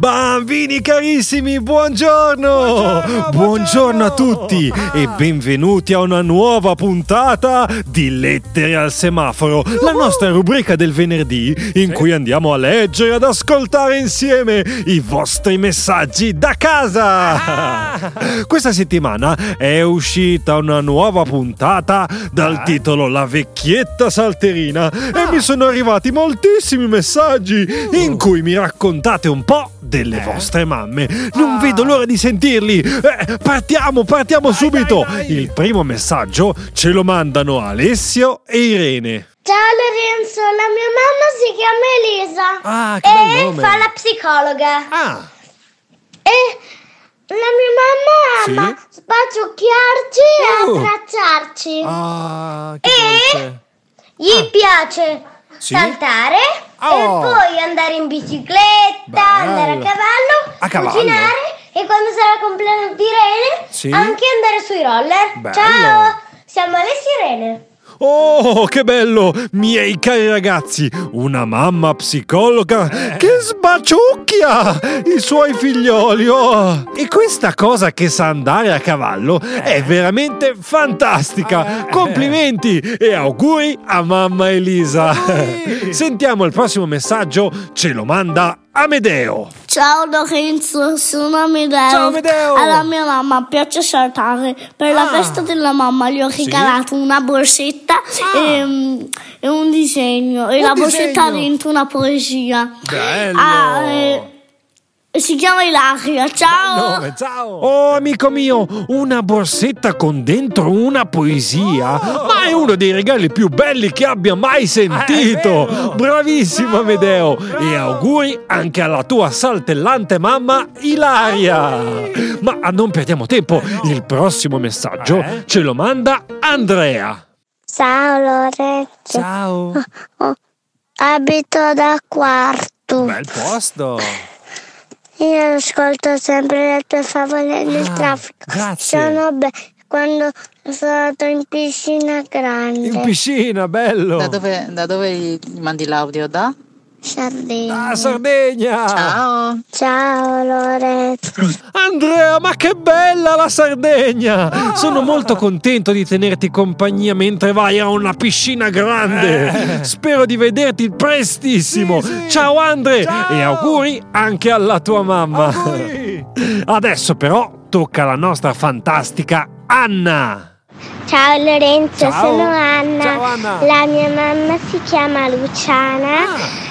Bambini carissimi, buongiorno! Buongiorno, buongiorno a tutti e benvenuti a una nuova puntata di Lettere al semaforo, la nostra rubrica del venerdì in cui andiamo a leggere e ad ascoltare insieme i vostri messaggi da casa. Ah! Questa settimana è uscita una nuova puntata dal ah! titolo La vecchietta salterina e mi sono arrivati moltissimi messaggi in cui mi raccontate un po' delle eh? vostre mamme. Non ah. vedo l'ora di sentirli. Eh, partiamo, partiamo dai, subito. Dai, dai. Il primo messaggio ce lo mandano Alessio e Irene. Ciao Lorenzo, la mia mamma si chiama Elisa. Ah, che e nome. fa la psicologa. Ah. E la mia mamma ama sì? sbaciucchiarci uh. e abbracciarci. Ah, che e dolce. gli ah. piace sì? saltare oh. e poi andare in bicicletta, Bello. andare a cavallo, a cavallo, cucinare e quando sarà il compleanno di Irene sì? anche andare sui roller. Bello. Ciao, siamo Alessia Irene. Oh, che bello! Miei cari ragazzi, una mamma psicologa che sbaciucchia i suoi figlioli. Oh. E questa cosa che sa andare a cavallo è veramente fantastica. Complimenti e auguri a mamma Elisa. Sentiamo il prossimo messaggio, ce lo manda Amedeo. Ciao Lorenzo, sono Amedeo. Ciao Amedeo. Alla mia mamma piace saltare. Per ah. la festa della mamma gli ho regalato sì? una borsetta ah. e, e, un disegno. E un la disegno. borsetta ha dentro una poesia. Bello. Ah, e, si chiama Ilaria, ciao! Nome, ciao! Oh, amico mio, una borsetta con dentro una poesia! Oh. Ma è uno dei regali più belli che abbia mai sentito! Ah, Bravissimo, Bravo. Amedeo! Bravo. E auguri anche alla tua saltellante mamma Ilaria! Ma non perdiamo tempo, il prossimo messaggio eh? ce lo manda Andrea! Ciao Lorenzo! Ciao! Oh, oh. Abito da quarto! Bel posto! Io ascolto sempre le tue favole nel ah, traffico. Grazie. Sono be- quando sono stato in piscina grande. In piscina, bello. Da dove, da dove mandi l'audio? Da? Sardegna. Ah, Sardegna! Ciao! Ciao Lorenzo! Andrea, ma che bella la Sardegna! Sono molto contento di tenerti compagnia mentre vai a una piscina grande. Eh. Spero di vederti prestissimo. Sì, sì. Ciao Andre Ciao. e auguri anche alla tua mamma. Auguri. Adesso però tocca alla nostra fantastica Anna. Ciao Lorenzo, Ciao. sono Anna. Ciao Anna. La mia mamma si chiama Luciana. Ah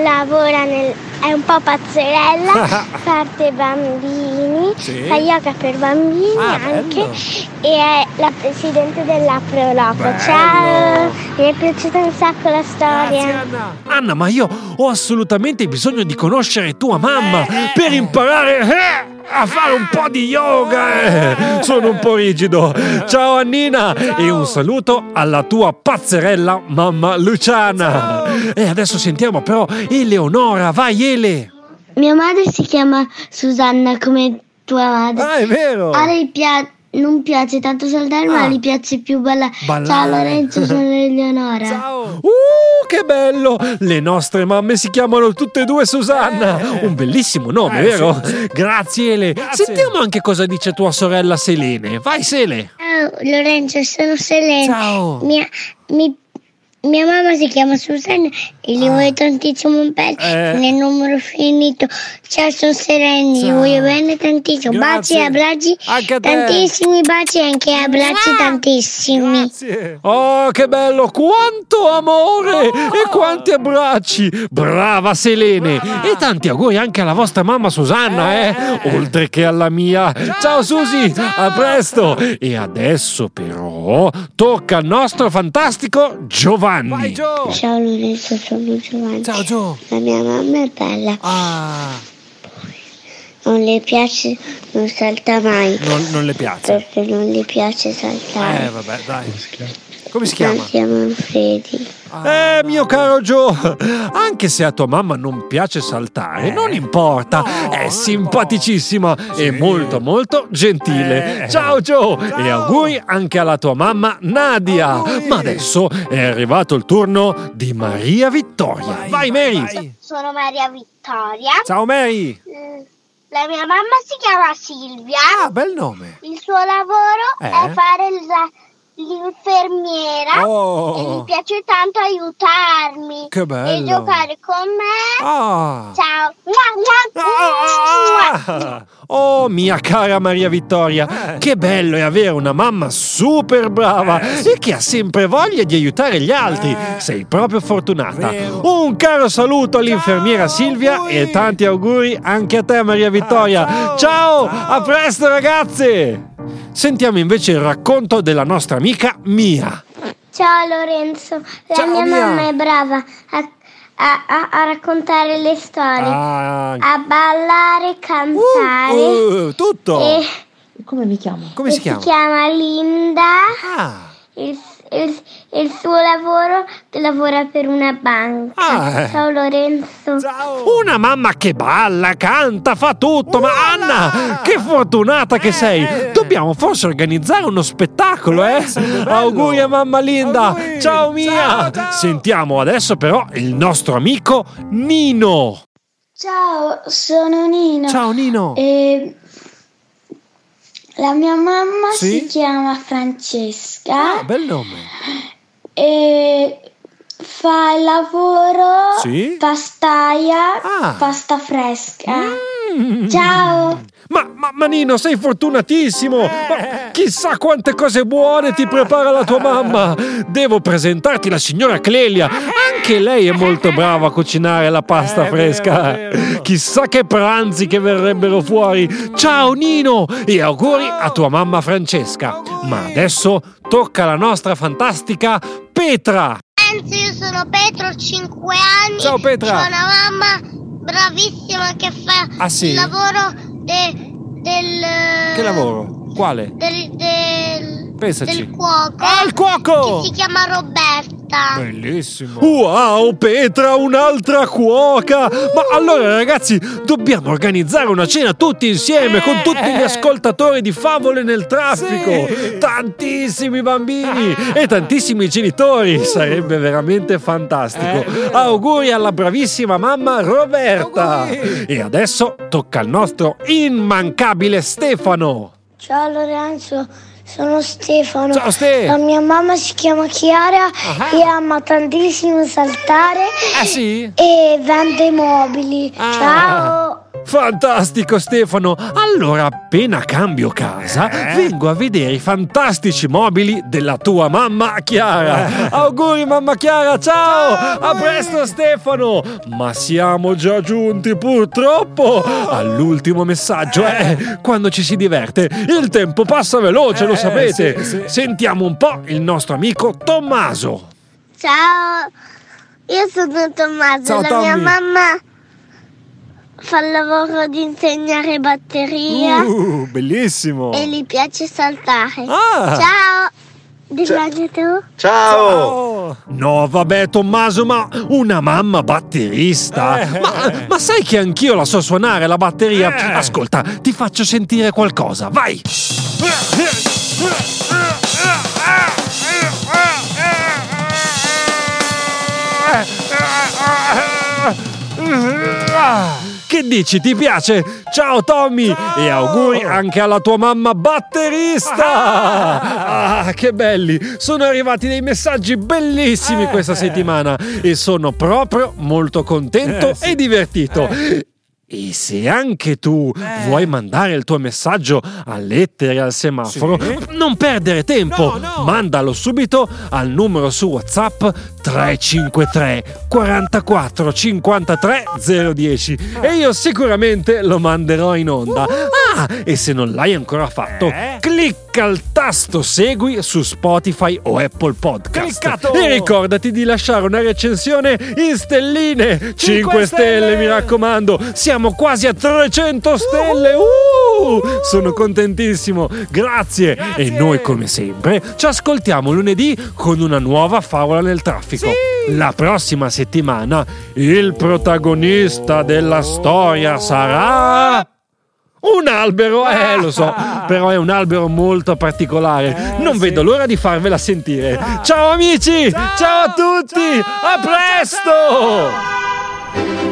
lavora nel, è un po' pazzerella, parte bambini, sì. fa yoga per bambini ah, anche bello. e è la presidente dell'Aproloco. Ciao, mi è piaciuta un sacco la storia. Grazie, Anna. Anna, ma io ho assolutamente bisogno di conoscere tua mamma per imparare eh, a fare un po' di yoga. Eh. Sono un po' rigido. Ciao Annina Ciao. e un saluto alla tua pazzerella mamma Luciana. Ciao. E adesso sentiamo però Eleonora, vai Ele. Mia madre si chiama Susanna come tua madre. Ah, è vero. A lei piace non piace tanto saltare, ah. ma gli piace più ballare. ballare. Ciao Lorenzo, sono Eleonora. Ciao. Uh, che bello! Le nostre mamme si chiamano tutte e due Susanna. Eh. Un bellissimo nome, eh, vero? Sì, sì. Grazie Ele. Grazie. Sentiamo anche cosa dice tua sorella Selene. Vai Sele. Ciao Lorenzo, sono Selene. Ciao. Mi, mi mia mamma si chiama Susanna e gli ah. voglio tantissimo un pezzo eh. nel numero finito. Ciao, sono Sereni, gli voglio bene tantissimo. Grazie. Baci e abbracci. Anche a te. Tantissimi baci e anche abbracci ah. tantissimi. Grazie. Oh, che bello! Quanto amore oh. e quanti abbracci! Brava Selene! Brava. E tanti auguri anche alla vostra mamma Susanna, eh. eh. Oltre che alla mia. Ciao, ciao Susi, ciao. a presto! E adesso però tocca al nostro fantastico Giovanni. Giovanni. Vai Gio! Ciao Lorenzo, sono Giovanni. Ciao Gio. La mia mamma è bella. Ah. Non le piace, non salta mai. Non, non le piace? Perché non le piace saltare. Eh, vabbè, dai. Come si chiama? Si chiama Manfredi. Eh, mio caro Joe, anche se a tua mamma non piace saltare, non importa, è simpaticissima e molto molto gentile. Ciao Joe e auguri anche alla tua mamma Nadia. Ma adesso è arrivato il turno di Maria Vittoria. Vai Mary! Sono Maria Vittoria. Ciao Mary! La mia mamma si chiama Silvia. Ah, bel nome! Il suo lavoro Eh? è fare la- l'infermiera. Oh. E mi piace tanto aiutarmi. Che bello. E giocare con me. Ah! Ciao. Mua, mua, mua. Ah! Oh mia cara Maria Vittoria, che bello è avere una mamma super brava e che ha sempre voglia di aiutare gli altri. Sei proprio fortunata. Un caro saluto all'infermiera Silvia e tanti auguri anche a te Maria Vittoria. Ciao, a presto ragazze! Sentiamo invece il racconto della nostra amica Mia. Ciao Lorenzo, la Ciao, mia Mia. mamma è brava a, a- a- a raccontare le storie, Ah, a ballare, cantare. uh, tutto. e, Come mi chiamo? Come si chiama? si chiama Linda. Ah, Il, il- il suo lavoro lavora per una banca. Ah, eh. Ciao Lorenzo. Una mamma che balla, canta, fa tutto. Ma Anna, che fortunata che sei! Dobbiamo forse organizzare uno spettacolo, eh? Auguri a mamma Linda. Ciao Mia. Sentiamo adesso però il nostro amico Nino. Ciao, sono Nino. Ciao Nino. E la mia mamma Sì? si chiama Francesca Ah, bel nome. e fa il lavoro Sì? pastaia, Ah. pasta fresca. Mm. Ciao. Ma, ma, ma Nino, sei fortunatissimo! Ma chissà quante cose buone ti prepara la tua mamma! Devo presentarti la signora Clelia! Anche lei è molto brava a cucinare la pasta fresca! Chissà che pranzi che verrebbero fuori! Ciao Nino! E auguri a tua mamma Francesca! Ma adesso tocca alla nostra fantastica Petra! Enzo, io sono Petro, ho 5 anni. Ciao, Petra. Ho una mamma bravissima che fa Ah, sì? il lavoro de- del... Che lavoro? Quale? Del, del, Pensaci. del cuoco. Ah, il cuoco! Che si chiama Roberta. Bellissimo. Wow, Petra, un'altra cuoca. Ma allora, ragazzi, dobbiamo organizzare una cena tutti insieme con tutti gli ascoltatori di Favole nel traffico. Tantissimi bambini e tantissimi genitori. Sarebbe veramente fantastico. Auguri alla bravissima mamma Roberta. E adesso tocca al nostro immancabile Stefano. Ciao Lorenzo, sono Stefano. Ciao, Ste. La mia mamma si chiama Chiara Ah. e ama tantissimo saltare Ah sì? e vende mobili. Ah. Ciao. Fantastico Stefano! Allora appena cambio casa vengo a vedere i fantastici mobili della tua mamma Chiara. Auguri mamma Chiara, ciao! A presto Stefano! Ma siamo già giunti purtroppo all'ultimo messaggio, eh! Quando ci si diverte il tempo passa veloce, lo sapete. Sentiamo un po' il nostro amico Tommaso. Ciao, io sono Tommaso. Ciao, la Tommy. mia mamma fa il lavoro di insegnare batteria Uh, bellissimo! e gli piace saltare. Ah! Ciao. Dillo anche tu. Ciao! No, vabbè, Tommaso, ma una mamma batterista? Ma, ma sai che anch'io la so suonare la batteria? Ascolta, ti faccio sentire qualcosa, vai! Che dici, ti piace? Ciao Tommy e auguri anche alla tua mamma batterista! Ah, che belli! Sono arrivati dei messaggi bellissimi questa settimana e sono proprio molto contento e divertito. E se anche tu vuoi mandare il tuo messaggio a lettere al semaforo, non perdere tempo, mandalo subito al numero su WhatsApp 353 44 53 010 e io sicuramente lo manderò in onda. Ah, e se non l'hai ancora fatto, Eh? clicca il tasto segui su Spotify o Apple Podcast. Cliccato! E ricordati di lasciare una recensione in stelline. 5 stelle, stelle, mi raccomando. Siamo quasi a 300 stelle. Uh! sono contentissimo. Grazie. Grazie. E noi, come sempre, ci ascoltiamo lunedì con una nuova favola nel traffico. Sì! La prossima settimana il protagonista della storia sarà... Un albero, eh lo so, però è un albero molto particolare. Eh, non sì. vedo l'ora di farvela sentire. Ciao amici, ciao, Ciao, a tutti, ciao, a presto! ciao.